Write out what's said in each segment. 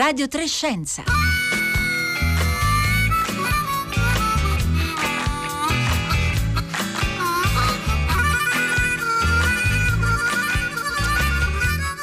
Radio Trescenza.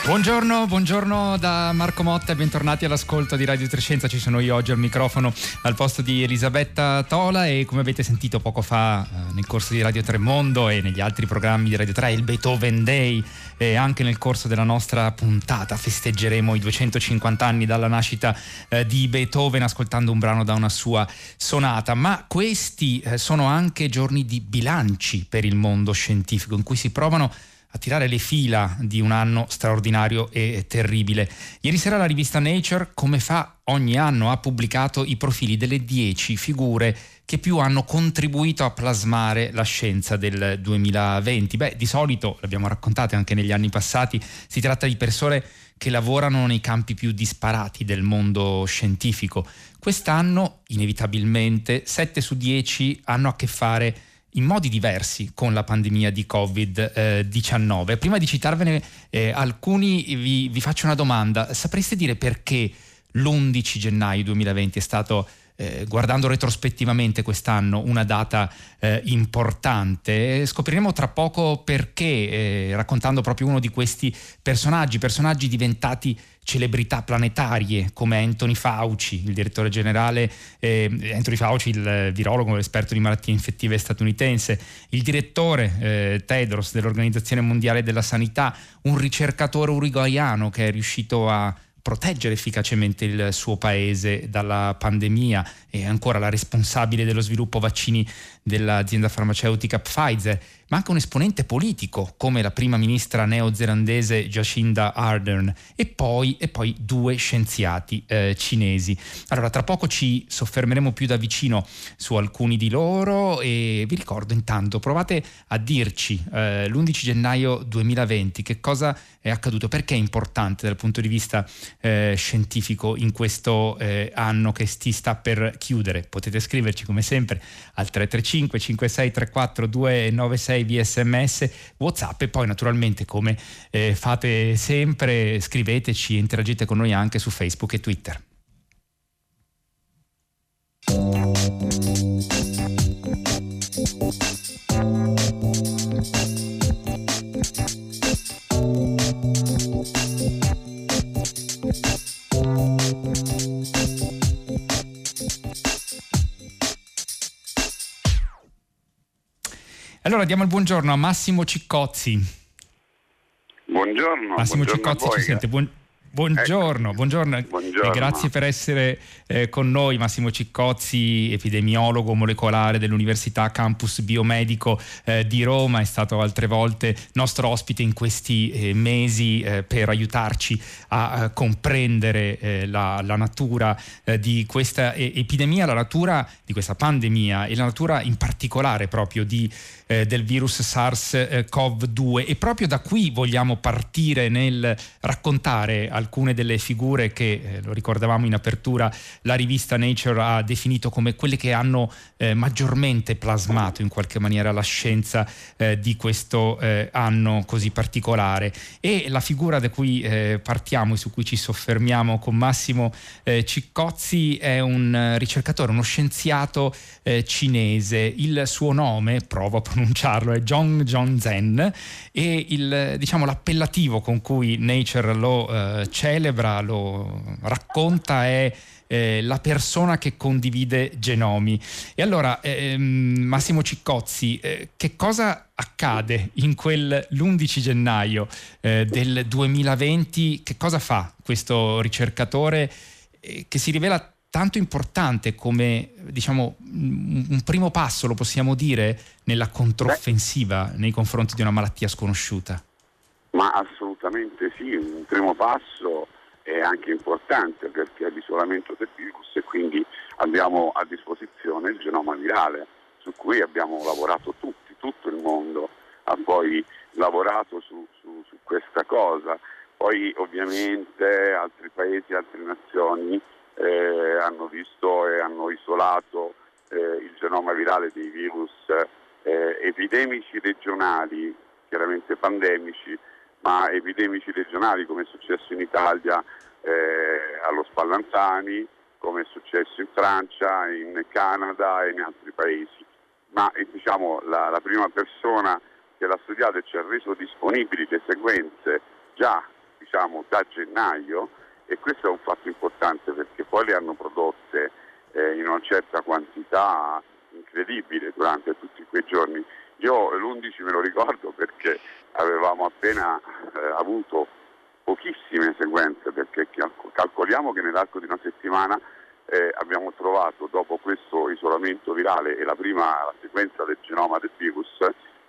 Buongiorno, buongiorno da Marco Motta e bentornati all'ascolto di Radio Trescenza. Ci sono io oggi al microfono al posto di Elisabetta Tola e come avete sentito poco fa eh, nel corso di Radio Tremondo e negli altri programmi di Radio 3 il Beethoven Day e anche nel corso della nostra puntata festeggeremo i 250 anni dalla nascita eh, di Beethoven ascoltando un brano da una sua sonata. Ma questi eh, sono anche giorni di bilanci per il mondo scientifico in cui si provano a tirare le fila di un anno straordinario e terribile. Ieri sera la rivista Nature, come fa ogni anno, ha pubblicato i profili delle 10 figure che più hanno contribuito a plasmare la scienza del 2020. Beh, di solito, l'abbiamo raccontato anche negli anni passati, si tratta di persone che lavorano nei campi più disparati del mondo scientifico. Quest'anno, inevitabilmente, 7 su 10 hanno a che fare in modi diversi con la pandemia di Covid-19. Prima di citarvene eh, alcuni vi, vi, faccio una domanda. Sapreste dire perché l'11 gennaio 2020 è stato, eh, guardando retrospettivamente quest'anno, una data eh, importante? Scopriremo tra poco perché, eh, raccontando proprio uno di questi personaggi, personaggi diventati celebrità planetarie come Anthony Fauci, il direttore generale, eh, Anthony Fauci, il virologo, esperto di malattie infettive statunitense, il direttore eh, Tedros dell'Organizzazione Mondiale della Sanità, un ricercatore uruguaiano che è riuscito a proteggere efficacemente il suo paese dalla pandemia. E ancora la responsabile dello sviluppo vaccini dell'azienda farmaceutica Pfizer ma anche un esponente politico come la prima ministra neozelandese Jacinda Ardern e poi, e poi due scienziati eh, cinesi. Allora, tra poco ci soffermeremo più da vicino su alcuni di loro e vi ricordo intanto, provate a dirci eh, l'11 gennaio 2020 che cosa è accaduto, perché è importante dal punto di vista eh, scientifico in questo eh, anno che si sta per chiudere. Potete scriverci come sempre al 335 5634 296 6 via sms, whatsapp e poi naturalmente come eh, fate sempre scriveteci e interagite con noi anche su Facebook e Twitter. Allora diamo il buongiorno a Massimo Ciccozzi. Buongiorno. Massimo buongiorno Ciccozzi ci sente. Buon... Buongiorno, ecco. buongiorno. buongiorno. grazie per essere eh, con noi Massimo Ciccozzi, epidemiologo molecolare dell'Università Campus Biomedico eh, di Roma, è stato altre volte nostro ospite in questi eh, mesi eh, per aiutarci a eh, comprendere eh, la, la, natura di questa epidemia, la natura di questa pandemia e la natura in particolare proprio di del virus SARS-CoV-2 e proprio da qui vogliamo partire nel raccontare alcune delle figure che, eh, lo ricordavamo in apertura, la rivista Nature ha definito come quelle che hanno eh, maggiormente plasmato in qualche maniera la scienza eh, di questo eh, anno così particolare. E la figura da cui eh, partiamo e su cui ci soffermiamo con Massimo eh, Ciccozzi è un ricercatore, uno scienziato cinese. Il suo nome, provo a pronunciarlo, è Zhong Zhongzhen e il, diciamo, l'appellativo con cui Nature lo celebra, lo racconta è eh, la persona che condivide genomi. E allora, ehm, Massimo Ciccozzi, eh, che cosa accade in quel l'11 gennaio eh, del 2020? Che cosa fa questo ricercatore eh, che si rivela tanto importante come diciamo un primo passo, lo possiamo dire, nella controffensiva nei confronti di una malattia sconosciuta? Ma assolutamente sì, un primo passo è anche importante perché è l'isolamento del virus e quindi abbiamo a disposizione il genoma virale su cui abbiamo lavorato tutti, tutto il mondo ha poi lavorato su, su, su questa cosa. Poi ovviamente altri paesi, altre nazioni eh, hanno visto e hanno isolato eh, il genoma virale dei virus eh, epidemici regionali, chiaramente pandemici, ma epidemici regionali come è successo in Italia eh, allo Spallanzani, come è successo in Francia, in Canada e in altri paesi. Ma eh, diciamo, la, la prima persona che l'ha studiato e ci ha reso disponibili le sequenze già diciamo, da gennaio e questo è un fatto importante perché poi le hanno prodotte eh, in una certa quantità incredibile durante tutti quei giorni. Io l'11 me lo ricordo perché avevamo appena avuto pochissime sequenze perché calcoliamo che nell'arco di una settimana eh, abbiamo trovato dopo questo isolamento virale e la prima la sequenza del genoma del virus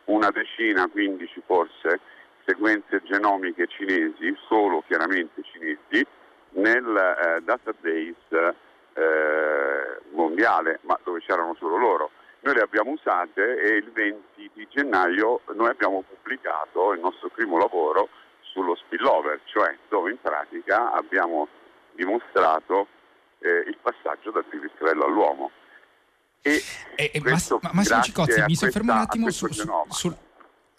una decina, 15 forse, sequenze genomiche cinesi, solo chiaramente cinesi, nel eh, database eh, mondiale, ma dove c'erano solo loro. Noi le abbiamo usate e il 20 di gennaio noi abbiamo pubblicato il nostro primo lavoro sullo spillover, cioè dove in pratica abbiamo dimostrato eh, il passaggio dal pipistrello all'uomo. E eh, eh, ma, ma, Massimo Cicozzi, mi soffermo un attimo su, su,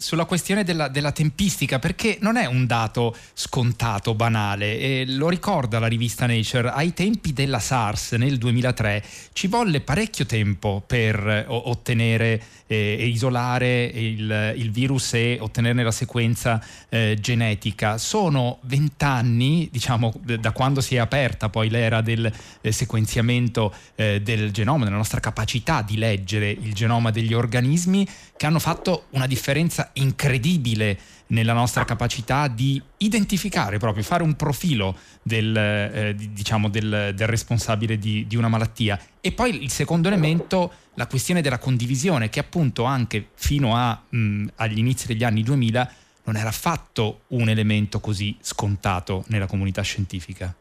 sulla questione della, della, tempistica, perché non è un dato scontato, banale, e lo ricorda la rivista Nature, ai tempi della SARS nel 2003 ci volle parecchio tempo per ottenere eh, e isolare il, il, virus e ottenerne la sequenza eh, genetica. Sono vent'anni, diciamo, da quando si è aperta poi l'era del eh, sequenziamento eh, del genoma, della nostra capacità di leggere il genoma degli organismi, che hanno fatto una differenza incredibile nella nostra capacità di identificare proprio, fare un profilo del, eh, diciamo del, del responsabile di, di, una malattia. E poi il secondo elemento, la questione della condivisione, che appunto anche fino a, mh, agli inizi degli anni 2000 non era affatto un elemento così scontato nella comunità scientifica.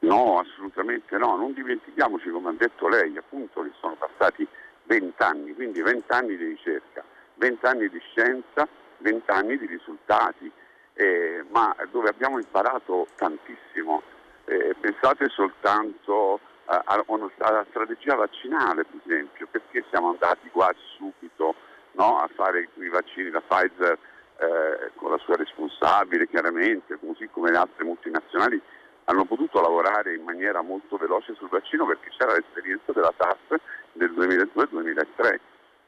No, assolutamente no, non dimentichiamoci, come ha detto lei, appunto che sono passati vent'anni, quindi vent'anni di ricerca, vent'anni di scienza, vent'anni di risultati, eh, ma dove abbiamo imparato tantissimo. Eh, pensate soltanto a, alla strategia vaccinale, per esempio, perché siamo andati quasi subito no, a fare i vaccini da Pfizer eh, con la sua responsabile, chiaramente, così come le altre multinazionali hanno potuto lavorare in maniera molto veloce sul vaccino perché c'era l'esperienza della TAS del 2002-2003.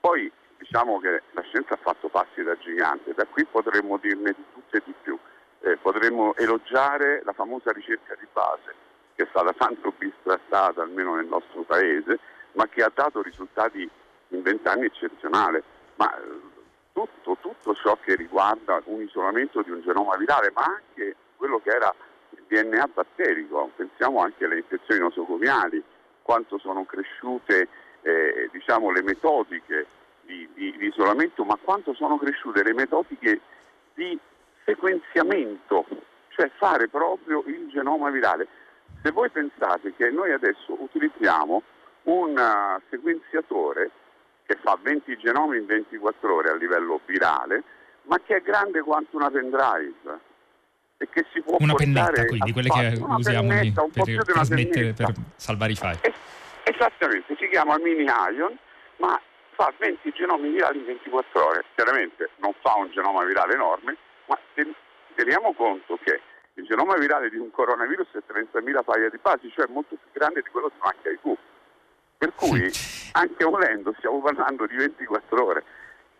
Poi diciamo che la scienza ha fatto passi da gigante, da qui potremmo dirne di tutto e di più. Eh, potremmo elogiare la famosa ricerca di base, che è stata tanto bistrattata almeno nel nostro paese, ma che ha dato risultati in vent'anni eccezionali. Ma eh, tutto, tutto ciò che riguarda un isolamento di un genoma virale, ma anche quello che era il DNA batterico, pensiamo anche alle infezioni nosocomiali, quanto sono cresciute eh, diciamo, le metodiche di, di, di isolamento, ma quanto sono cresciute le metodiche di sequenziamento, cioè fare proprio il genoma virale. Se voi pensate che noi adesso utilizziamo un uh, sequenziatore che fa 20 genomi in 24 ore a livello virale, ma che è grande quanto una pendrive e che si può una pennetta quindi quelle che usiamo pennetta, per, per, trasmettere, per salvare i file. Es- esattamente, si chiama mini ion, ma fa 20 genomi virali in 24 ore. Chiaramente non fa un genoma virale enorme, ma teniamo conto che il genoma virale di un coronavirus è 30.000 paia di basi, cioè molto più grande di quello di un HIV. Per cui, anche volendo, stiamo parlando di 24 ore,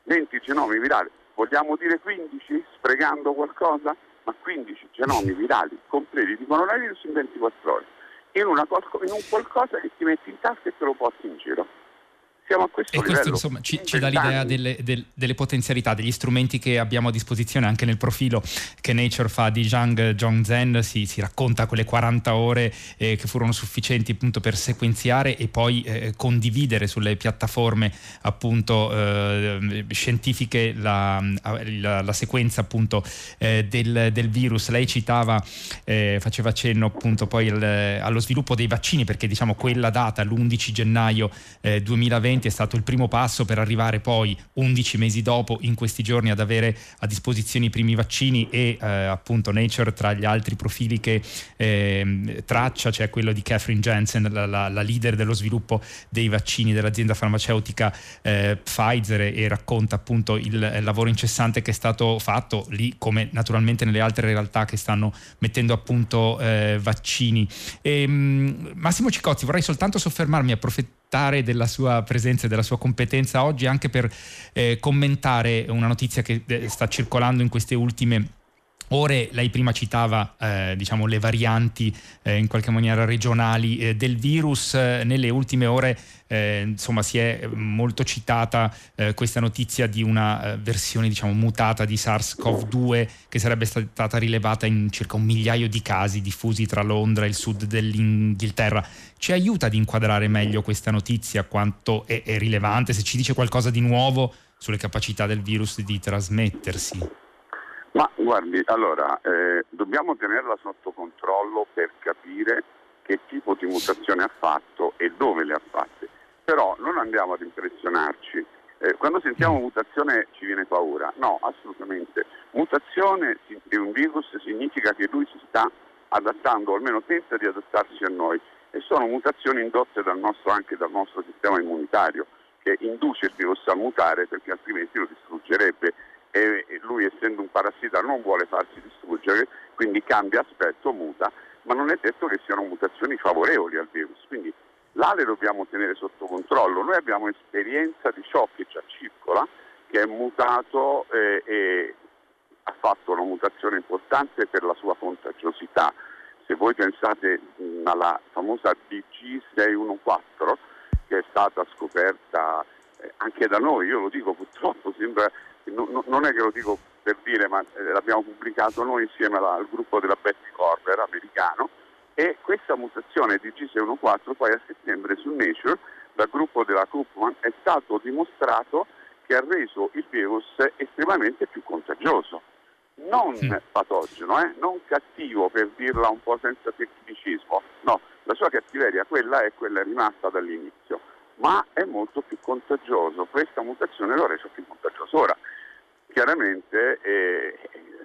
20 genomi virali. Vogliamo dire 15, sprecando qualcosa? Ma 15 genomi virali completi di coronavirus in 24 ore. In, una, in un qualcosa che ti metti in tasca e te lo porti in giro siamo a questo e livello. questo insomma ci, ci dà l'idea delle, del, delle, potenzialità, degli strumenti che abbiamo a disposizione anche nel profilo che Nature fa di Zhang Zhongzhen, si, si racconta quelle 40 ore eh, che furono sufficienti appunto per sequenziare e poi eh, condividere sulle piattaforme appunto eh, scientifiche la, la, la, sequenza appunto eh, del, del, virus. Lei citava, eh, faceva accenno appunto poi il, allo sviluppo dei vaccini perché diciamo quella data, l'11 gennaio 2020, strumenti, è stato il primo passo per arrivare poi 11 mesi dopo, in questi giorni, ad avere a disposizione i primi vaccini e eh, appunto Nature tra gli altri profili che eh, traccia c'è quello di Catherine Jensen, la, la, la, leader dello sviluppo dei vaccini dell'azienda farmaceutica eh, Pfizer e racconta appunto il, il lavoro incessante che è stato fatto lì come naturalmente nelle altre realtà che stanno mettendo a punto eh, vaccini. E, ehm, Massimo Cicozzi, vorrei soltanto soffermarmi, approfittare della sua presenza e della sua competenza oggi anche per eh, commentare una notizia che eh, sta circolando in queste ultime ore. Lei prima citava eh, diciamo, le varianti eh, in qualche maniera regionali eh, del virus. nelle ultime ore eh, insomma, si è molto citata eh, questa notizia di una eh, versione diciamo, mutata di SARS-CoV-2 che sarebbe stata rilevata in circa un migliaio di casi diffusi tra Londra e il sud dell'Inghilterra. Ci aiuta ad inquadrare meglio questa notizia, quanto è, è rilevante, se ci dice qualcosa di nuovo sulle capacità del virus di trasmettersi? Ma guardi, allora, eh, dobbiamo tenerla sotto controllo per capire che tipo di mutazione ha fatto e dove le ha fatte. Però non andiamo ad impressionarci. Eh, quando sentiamo mutazione ci viene paura. No, assolutamente. Mutazione di un virus significa che lui si sta adattando, o almeno tenta di adattarsi a noi. E sono mutazioni indotte dal nostro, anche dal nostro sistema immunitario, che induce il virus a mutare perché altrimenti lo distruggerebbe e lui essendo un parassita non vuole farsi distruggere, quindi cambia aspetto, muta, ma non è detto che siano mutazioni favorevoli al virus, quindi là le dobbiamo tenere sotto controllo. Noi abbiamo esperienza di ciò che già circola, che è mutato eh, e ha fatto una mutazione importante per la sua contagiosità. Se voi pensate mh, alla famosa DG614 che è stata scoperta eh, anche da noi, io lo dico purtroppo, sembra no, non è che lo dico per dire, ma eh, l'abbiamo pubblicato noi insieme al gruppo della Betty Corver americano e questa mutazione di G614 poi a settembre su Nature dal gruppo della Koopman è stato dimostrato che ha reso il virus estremamente più contagioso, non sì. patogeno, eh? non cattivo per dirla un po' senza tecnicismo, no, la sua cattiveria quella è quella rimasta dall'inizio, ma è molto più contagioso, questa mutazione lo ha reso più contagioso. Ora, chiaramente eh,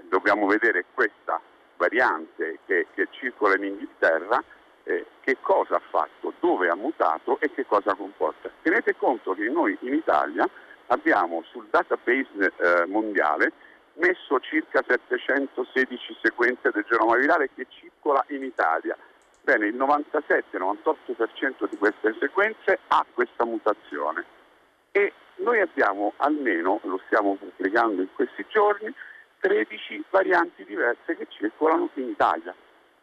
dobbiamo vedere questa variante che, che circola in Inghilterra, eh, che cosa ha fatto, dove ha mutato e che cosa comporta. Tenete conto che noi in Italia abbiamo sul database eh, mondiale messo circa 716 sequenze del genoma virale che circola in Italia. Bene, il 97-98% di queste sequenze ha questa mutazione e noi abbiamo almeno, lo stiamo pubblicando in questi giorni, 13 varianti diverse che circolano in Italia,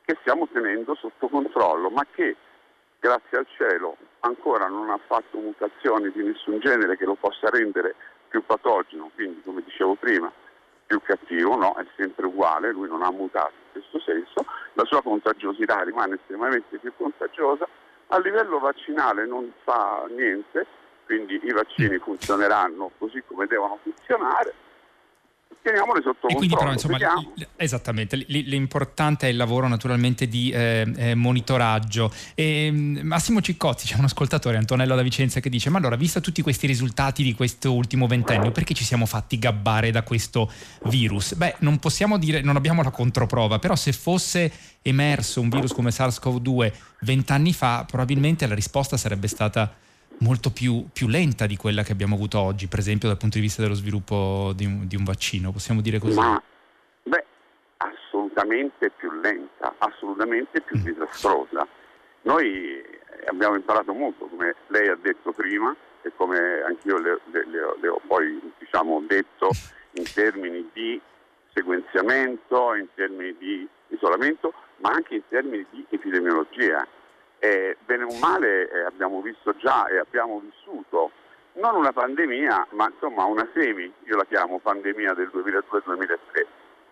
che stiamo tenendo sotto controllo, ma che grazie al cielo ancora non ha fatto mutazioni di nessun genere che lo possa rendere più patogeno, quindi come dicevo prima, più cattivo, no, è sempre uguale, lui non ha mutato in questo senso, la sua contagiosità rimane estremamente più contagiosa, a livello vaccinale non fa niente, quindi i vaccini funzioneranno così come devono funzionare. Teniamoli sotto e controllo. Però, insomma, l- esattamente, l- l'importante è il lavoro naturalmente di eh, eh, monitoraggio. E, mm, Massimo Ciccozzi, c'è un ascoltatore, Antonello da Vicenza, che dice: Ma allora, visto tutti questi risultati di questo ultimo ventennio, perché ci siamo fatti gabbare da questo virus? Beh, non possiamo dire, non abbiamo la controprova, però se fosse emerso un virus come SARS-CoV-2 vent'anni fa, probabilmente la risposta sarebbe stata molto più, più, lenta di quella che abbiamo avuto oggi, per esempio dal punto di vista dello sviluppo di un, di un vaccino, possiamo dire così? Ma, beh, assolutamente più lenta, assolutamente più mm. disastrosa. Noi abbiamo imparato molto, come lei ha detto prima e come anch'io le, le, le, le ho poi diciamo, detto in termini di sequenziamento, in termini di isolamento, ma anche in termini di epidemiologia eh, bene o male eh, abbiamo visto già e abbiamo vissuto non una pandemia, ma insomma una semi, io la chiamo pandemia del 2002-2003,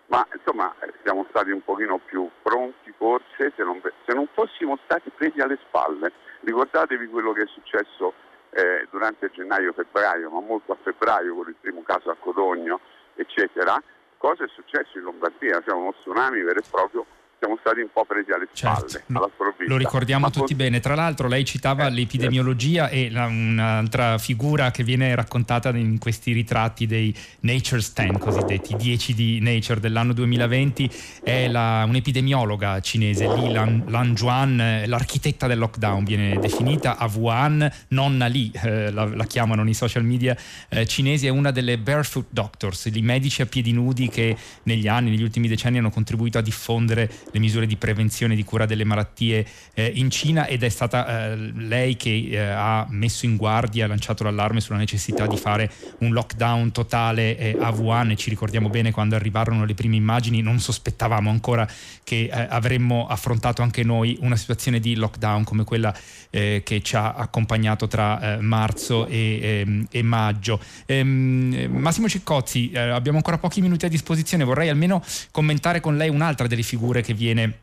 ma insomma eh, siamo stati un pochino più pronti forse se non, se non fossimo stati presi alle spalle. Ricordatevi quello che è successo eh, durante gennaio-febbraio, ma molto a febbraio con il primo caso a Codogno, eccetera. Cosa è successo in Lombardia? Cioè uno tsunami vero e proprio siamo stati un po' presi alle spalle, certo. alla sprovvista. Lo ricordiamo Ma tutti con... bene. Tra l'altro lei citava eh, l'epidemiologia certo. e la, un'altra figura che viene raccontata in questi ritratti dei Nature's 10, cosiddetti 10 di Nature dell'anno 2020, è la, un'epidemiologa cinese, Li Lan, Lan Juan, l'architetta del lockdown viene definita, a Wuhan, nonna Li, eh, la, la, chiamano nei social media eh, cinesi, è una delle barefoot doctors, i medici a piedi nudi che negli anni, negli ultimi decenni hanno contribuito a diffondere le misure di prevenzione e di cura delle malattie eh, in Cina ed è stata eh, lei che eh, ha messo in guardia, ha lanciato l'allarme sulla necessità di fare un lockdown totale eh, a Wuhan e ci ricordiamo bene quando arrivarono le prime immagini, non sospettavamo ancora che eh, avremmo affrontato anche noi una situazione di lockdown come quella che ci ha accompagnato tra marzo e, ehm, e maggio. Ehm, Massimo Ciccozzi, abbiamo ancora pochi minuti a disposizione, vorrei almeno commentare con lei un'altra delle figure che viene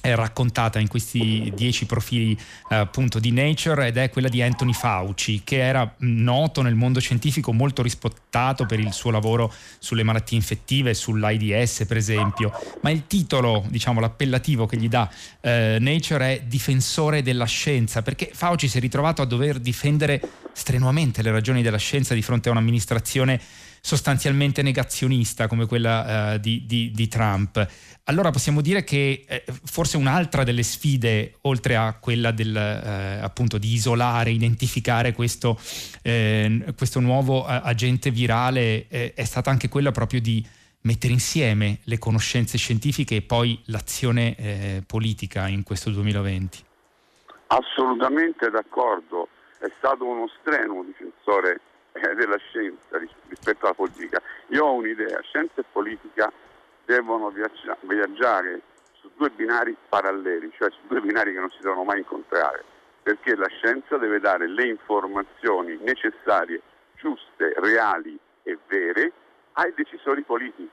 è raccontata in questi dieci profili eh, appunto di Nature ed è quella di Anthony Fauci che era noto nel mondo scientifico molto rispettato per il suo lavoro sulle malattie infettive sull'AIDS per esempio ma il titolo diciamo l'appellativo che gli dà eh, Nature è difensore della scienza perché Fauci si è ritrovato a dover difendere strenuamente le ragioni della scienza di fronte a un'amministrazione sostanzialmente negazionista come quella uh, di, di, di, Trump. Allora possiamo dire che eh, forse un'altra delle sfide, oltre a quella del, eh, appunto di isolare, identificare questo, eh, questo nuovo agente virale, eh, è stata anche quella proprio di mettere insieme le conoscenze scientifiche e poi l'azione eh, politica in questo 2020. Assolutamente d'accordo, è stato uno strenuo difensore eh, della scienza rispetto alla politica. Io ho un'idea, scienza e politica devono viaggia- viaggiare su due binari paralleli, cioè su due binari che non si devono mai incontrare, perché la scienza deve dare le informazioni necessarie, giuste, reali e vere ai decisori politici.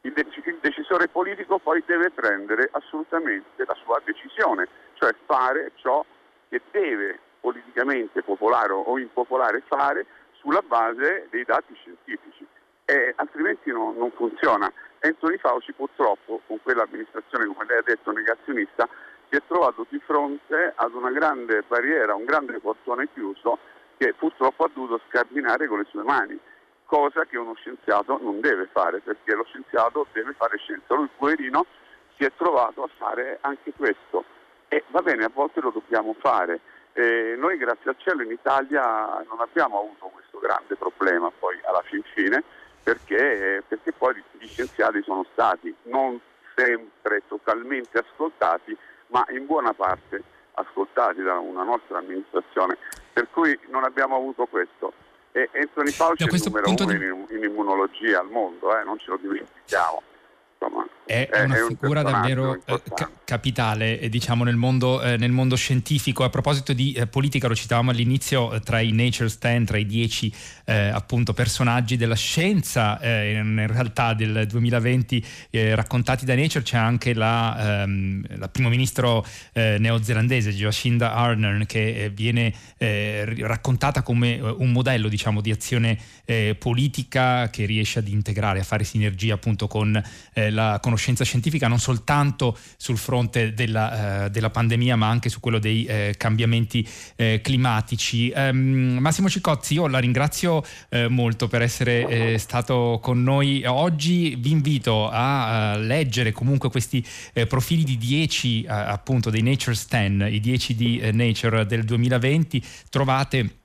Il, dec- il decisore politico poi deve prendere assolutamente la sua decisione, cioè fare ciò che deve politicamente popolare o impopolare fare sulla base dei dati scientifici, e altrimenti no, non funziona. Anthony Fauci purtroppo con quell'amministrazione, come lei ha detto, negazionista, si è trovato di fronte ad una grande barriera, un grande portone chiuso che purtroppo ha dovuto scardinare con le sue mani, cosa che uno scienziato non deve fare, perché lo scienziato deve fare scienza. Lui, poverino, si è trovato a fare anche questo. E va bene, a volte lo dobbiamo fare. Eh, noi grazie al cielo in Italia non abbiamo avuto questo grande problema poi alla fin fine perché, perché poi gli scienziati sono stati non sempre totalmente ascoltati ma in buona parte ascoltati da una nostra amministrazione. Per cui non abbiamo avuto questo. E Anthony Fauci è il numero uno di... in, immunologia al mondo eh, non ce lo dimentichiamo è, è una è figura davvero eh, ca- capitale eh, diciamo nel mondo, eh, nel mondo, scientifico. A proposito di eh, politica lo citavamo all'inizio eh, tra i Nature's 10 tra i dieci eh, appunto personaggi della scienza in realtà del 2020 raccontati da Nature c'è anche la, ehm, la primo ministro neozelandese Jacinda Ardern che viene raccontata come un modello diciamo di azione politica che riesce ad integrare a fare sinergia appunto con la conoscenza scientifica non soltanto sul fronte della, eh, della pandemia ma anche su quello dei eh, cambiamenti eh, climatici. Um, Massimo Cicozzi, io la ringrazio eh, molto per essere eh, stato con noi oggi, vi invito a, leggere comunque questi eh, profili di 10 appunto dei Nature's 10, i 10 di Nature del 2020, trovate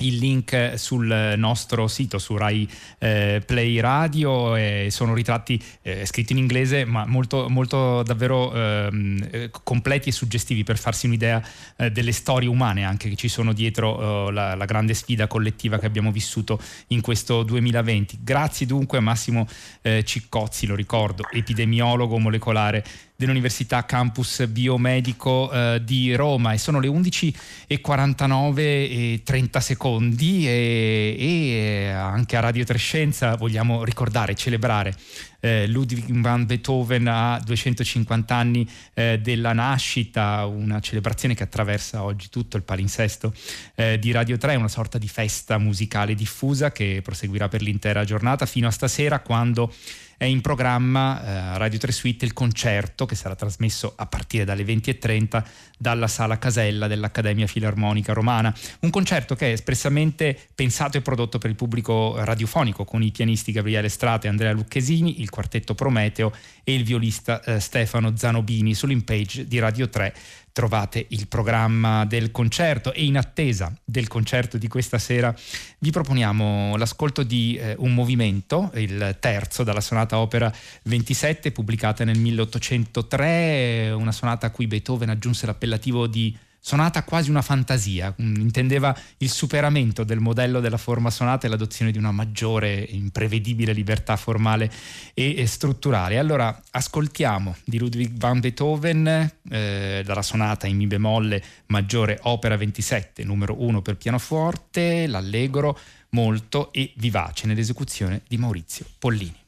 il link sul nostro sito su Rai eh, Play Radio eh, sono ritratti eh, scritti in inglese ma molto, molto davvero ehm, eh, completi e suggestivi per farsi un'idea eh, delle storie umane anche che ci sono dietro eh, la, la, grande sfida collettiva che abbiamo vissuto in questo 2020 grazie dunque a Massimo Ciccozzi lo ricordo epidemiologo molecolare dell'Università Campus Biomedico eh, di Roma. E sono le 11.49 e 30 secondi e, e anche a Radio Trescenza vogliamo ricordare, celebrare eh, Ludwig van Beethoven a 250 anni eh, della nascita, una celebrazione che attraversa oggi tutto il palinsesto eh, di Radio 3, una sorta di festa musicale diffusa che proseguirà per l'intera giornata fino a stasera quando è in programma eh, Radio 3 Suite il concerto che sarà trasmesso a partire dalle 20.30 dalla Sala Casella dell'Accademia Filarmonica Romana. Un concerto che è espressamente pensato e prodotto per il pubblico radiofonico con i pianisti Gabriele Strate e Andrea Lucchesini, il quartetto Prometeo e il violista eh, Stefano Zanobini sull'impage di Radio 3 trovate il programma del concerto e in attesa del concerto di questa sera vi proponiamo l'ascolto di eh, un movimento, il terzo dalla sonata opera 27 pubblicata nel 1803, una sonata a cui Beethoven aggiunse l'appellativo di sonata quasi una fantasia, mm, intendeva il superamento del modello della forma sonata e l'adozione di una maggiore imprevedibile libertà formale e, strutturale. Allora ascoltiamo di Ludwig van Beethoven eh, dalla sonata in Mi bemolle maggiore opera 27 numero 1 per pianoforte, l'allegro molto e vivace nell'esecuzione di Maurizio Pollini.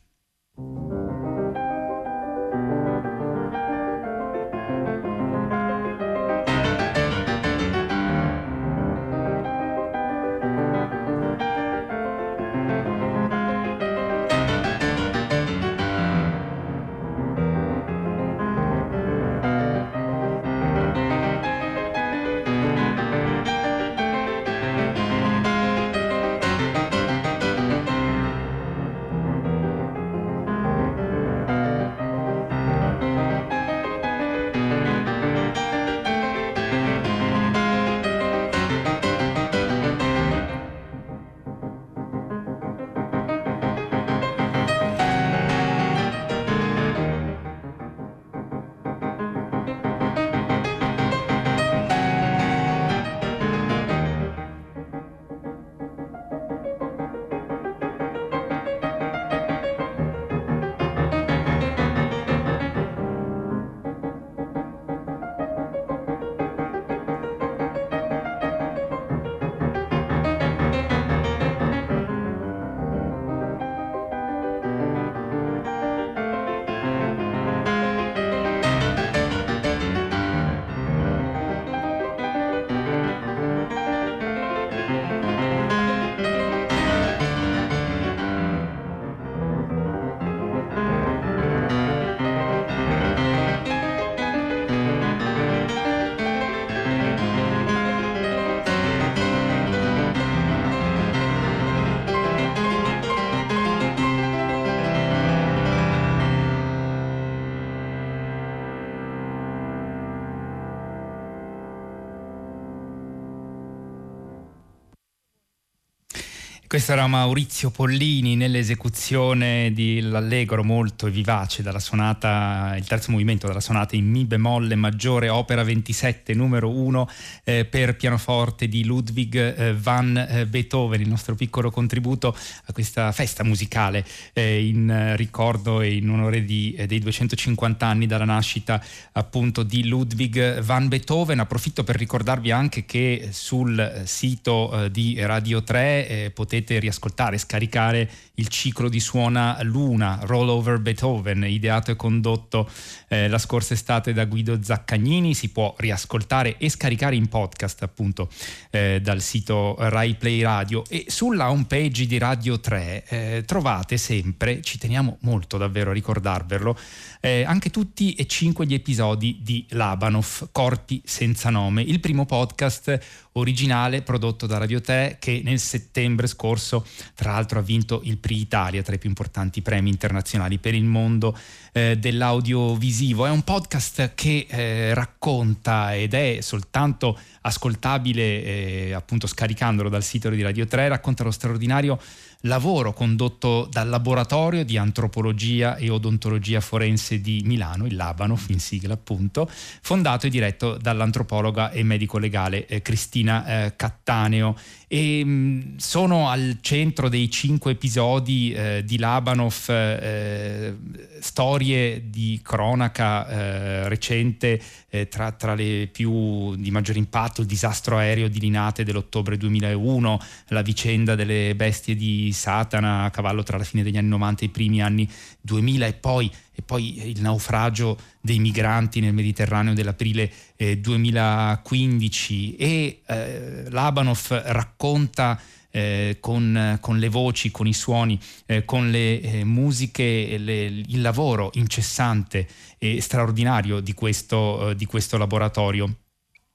Questo era Maurizio Pollini nell'esecuzione dell'allegro molto vivace dalla sonata, il terzo movimento della sonata in Mi bemolle maggiore, opera 27, numero 1 eh, per pianoforte di Ludwig eh, van eh, Beethoven, il nostro piccolo contributo a questa festa musicale eh, in ricordo e in onore di, eh, dei 250 anni dalla nascita appunto di Ludwig van Beethoven. Approfitto per ricordarvi anche che sul sito di Radio 3 potete potete riascoltare, scaricare il ciclo di suona Luna, Roll Over Beethoven, ideato e condotto eh, la scorsa estate da Guido Zaccagnini, si può riascoltare e scaricare in podcast appunto eh, dal sito Rai Play Radio. E sulla homepage di Radio 3 eh, trovate sempre, ci teniamo molto davvero a ricordarvelo, eh, anche tutti e cinque gli episodi di Labanov, Corpi senza nome, il primo podcast originale prodotto da Radio 3 che nel settembre scorso tra l'altro ha vinto il Pri Italia tra i più importanti premi internazionali per il mondo eh, dell'audiovisivo. È un podcast che eh, racconta ed è soltanto ascoltabile eh, appunto scaricandolo dal sito di Radio 3, racconta lo straordinario lavoro condotto dal laboratorio di antropologia e odontologia forense di Milano, il Labano, in sigla appunto, fondato e diretto dall'antropologa e medico legale eh, Cristina eh, Cattaneo. E, mm, sono al centro dei cinque episodi eh, di Labanov eh, storie di cronaca eh, recente eh, tra, tra, le più di maggior impatto, il disastro aereo di Linate dell'ottobre 2001, la vicenda delle bestie di Satana a cavallo tra la fine degli anni 90 e i primi anni 2000 e poi e poi il naufragio dei migranti nel Mediterraneo dell'aprile eh, 2015 e eh, Labanov racconta eh, con, con, le voci, con i suoni, eh, con le eh, musiche, le, il lavoro incessante e straordinario di questo, eh, di questo laboratorio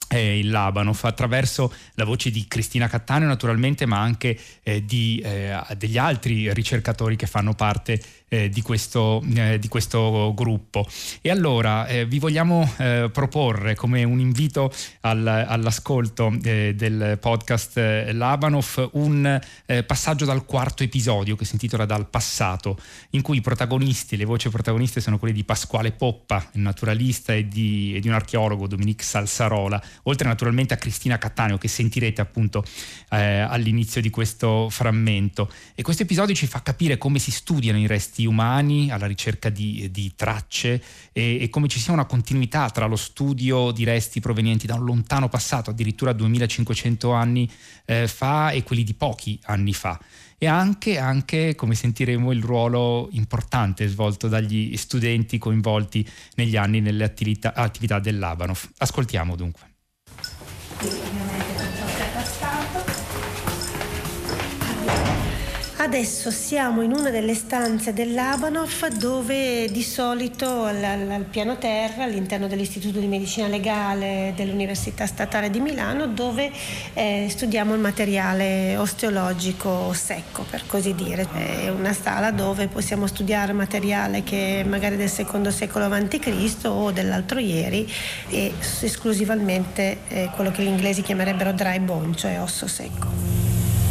eh, il Labanov attraverso la voce di Cristina Cattaneo naturalmente ma anche eh, di, eh, degli altri ricercatori che fanno parte eh, di, questo, eh, di, questo, gruppo e allora eh, vi vogliamo proporre come un invito al, all'ascolto del podcast Labanov un passaggio dal quarto episodio che si intitola Dal passato in cui i protagonisti, le voci protagoniste sono quelle di Pasquale Poppa, il naturalista e di, e di un archeologo Dominique Salsarola oltre naturalmente a Cristina Cattaneo che sentirete appunto eh, all'inizio di questo frammento. E questo episodio ci fa capire come si studiano i resti umani alla ricerca di, di tracce e, e, come ci sia una continuità tra lo studio di resti provenienti da un lontano passato, addirittura 2500 anni eh, fa, e quelli di pochi anni fa e anche, anche, come sentiremo, il ruolo importante svolto dagli studenti coinvolti negli anni nelle attività, attività dell'Abanov. Ascoltiamo dunque. Adesso siamo in una delle stanze dell'Abanov dove di solito al, al, piano terra, all'interno dell'Istituto di Medicina Legale dell'Università Statale di Milano, dove eh, studiamo il materiale osteologico secco, per così dire. È una sala dove possiamo studiare materiale che magari del secondo secolo a.C. o dell'altro ieri e esclusivamente eh, quello che gli inglesi chiamerebbero dry bone, cioè osso secco.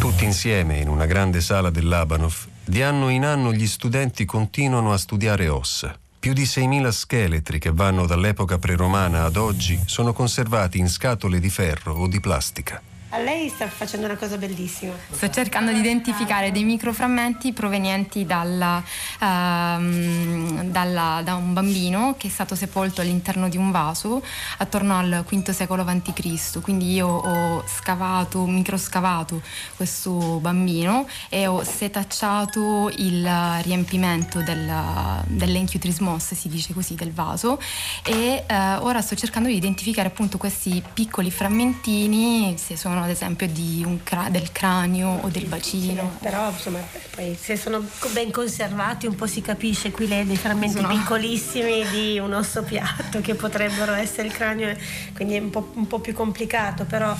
Tutti insieme in una grande sala dell'Abanov, di anno in anno gli studenti continuano a studiare ossa. Più di 6.000 scheletri che vanno dall'epoca preromana ad oggi sono conservati in scatole di ferro o di plastica. Lei sta facendo una cosa bellissima. Sto cercando di identificare dei microframmenti provenienti dalla, uh, dalla, da un bambino che è stato sepolto all'interno di un vaso attorno al V secolo a.C. Quindi io ho scavato, microscavato questo bambino e ho setacciato il riempimento del, dell'enchiotrismos, si dice così, del vaso e uh, ora sto cercando di identificare appunto questi piccoli frammentini, se sono ad esempio cra- del cranio o del bacino. Sì, però insomma, poi, se sono ben conservati un po' si capisce, qui lei dei frammenti sono... piccolissimi di un osso piatto che potrebbero essere il cranio, quindi è un po', un po più complicato, però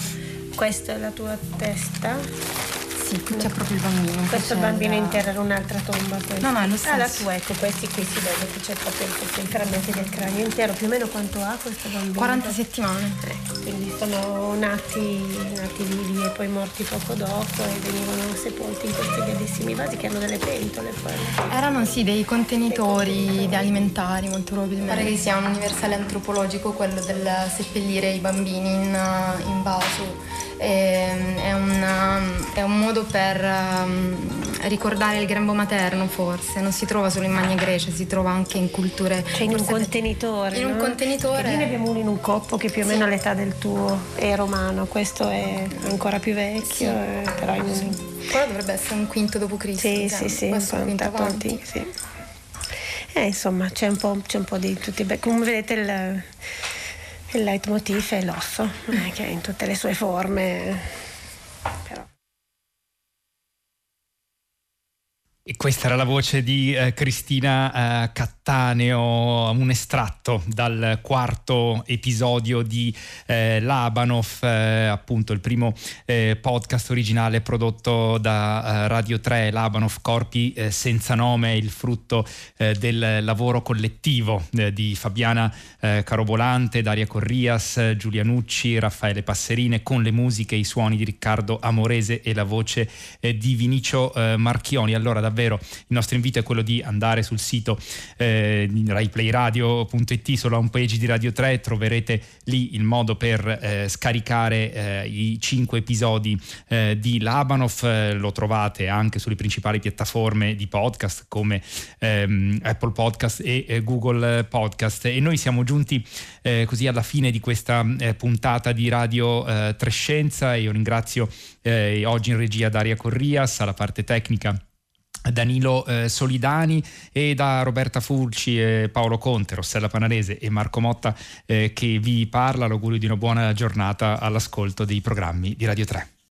questa è la tua testa. Sì, qui c'è proprio il bambino. Questo bambino intero era un'altra tomba. Questa. No, no, è lo stesso. Ah, la tua, ecco, questi qui si vede che c'è proprio i frammenti del cranio intero. Più o meno quanto ha questo bambino? 40 settimane. Ecco, quindi sono nati, nati vivi e poi morti poco dopo e venivano sepolti in questi bellissimi vasi che hanno delle pentole. Poi. Erano sì dei contenitori alimentari molto probabilmente. Pare che sia un universale antropologico quello del seppellire i bambini in, in vaso è, una, è, un modo per um, ricordare il grembo materno forse, non si trova solo in Magna Grecia, si trova anche in culture... Cioè in un contenitore. In no? un contenitore. E ne abbiamo uno in un coppo che più o meno sì. l'età del tuo è romano, questo è ancora più vecchio, sì. eh, però in un... Quello dovrebbe essere un quinto dopo Cristo. Sì, sì, sì, un po' antico, sì. Eh, insomma, c'è un, c'è un po', di tutti. Come vedete il il leitmotiv è l'osso, eh, che in tutte le sue forme. Però. E questa era la voce di eh, Cristina eh, Cattaneo, un estratto dal quarto episodio di eh, Labanov, eh, appunto il primo eh, podcast originale prodotto da eh, Radio 3, Labanov Corpi senza nome, il frutto del lavoro collettivo di Fabiana Carobolante, Daria Corrias, Giulia Nucci, Raffaele Passerine, con le musiche e i suoni di Riccardo Amorese e la voce di Vinicio Marchioni. Allora, davvero. Il nostro invito è quello di andare sul sito eh, raiplayradio.it sulla homepage di Radio 3 troverete lì il modo per eh, scaricare eh, i cinque episodi eh, di Labanov eh, lo trovate anche sulle principali piattaforme di podcast come ehm, Apple Podcast e eh, Google Podcast. E noi siamo giunti così alla fine di questa puntata di Radio Trescenza. E io ringrazio oggi in regia Daria Corrias alla parte tecnica Danilo eh, Solidani e da Roberta Fulci, eh, Paolo Conte, Rossella Panarese e Marco Motta eh, che vi parla. L'augurio di una buona giornata all'ascolto dei programmi di Radio 3.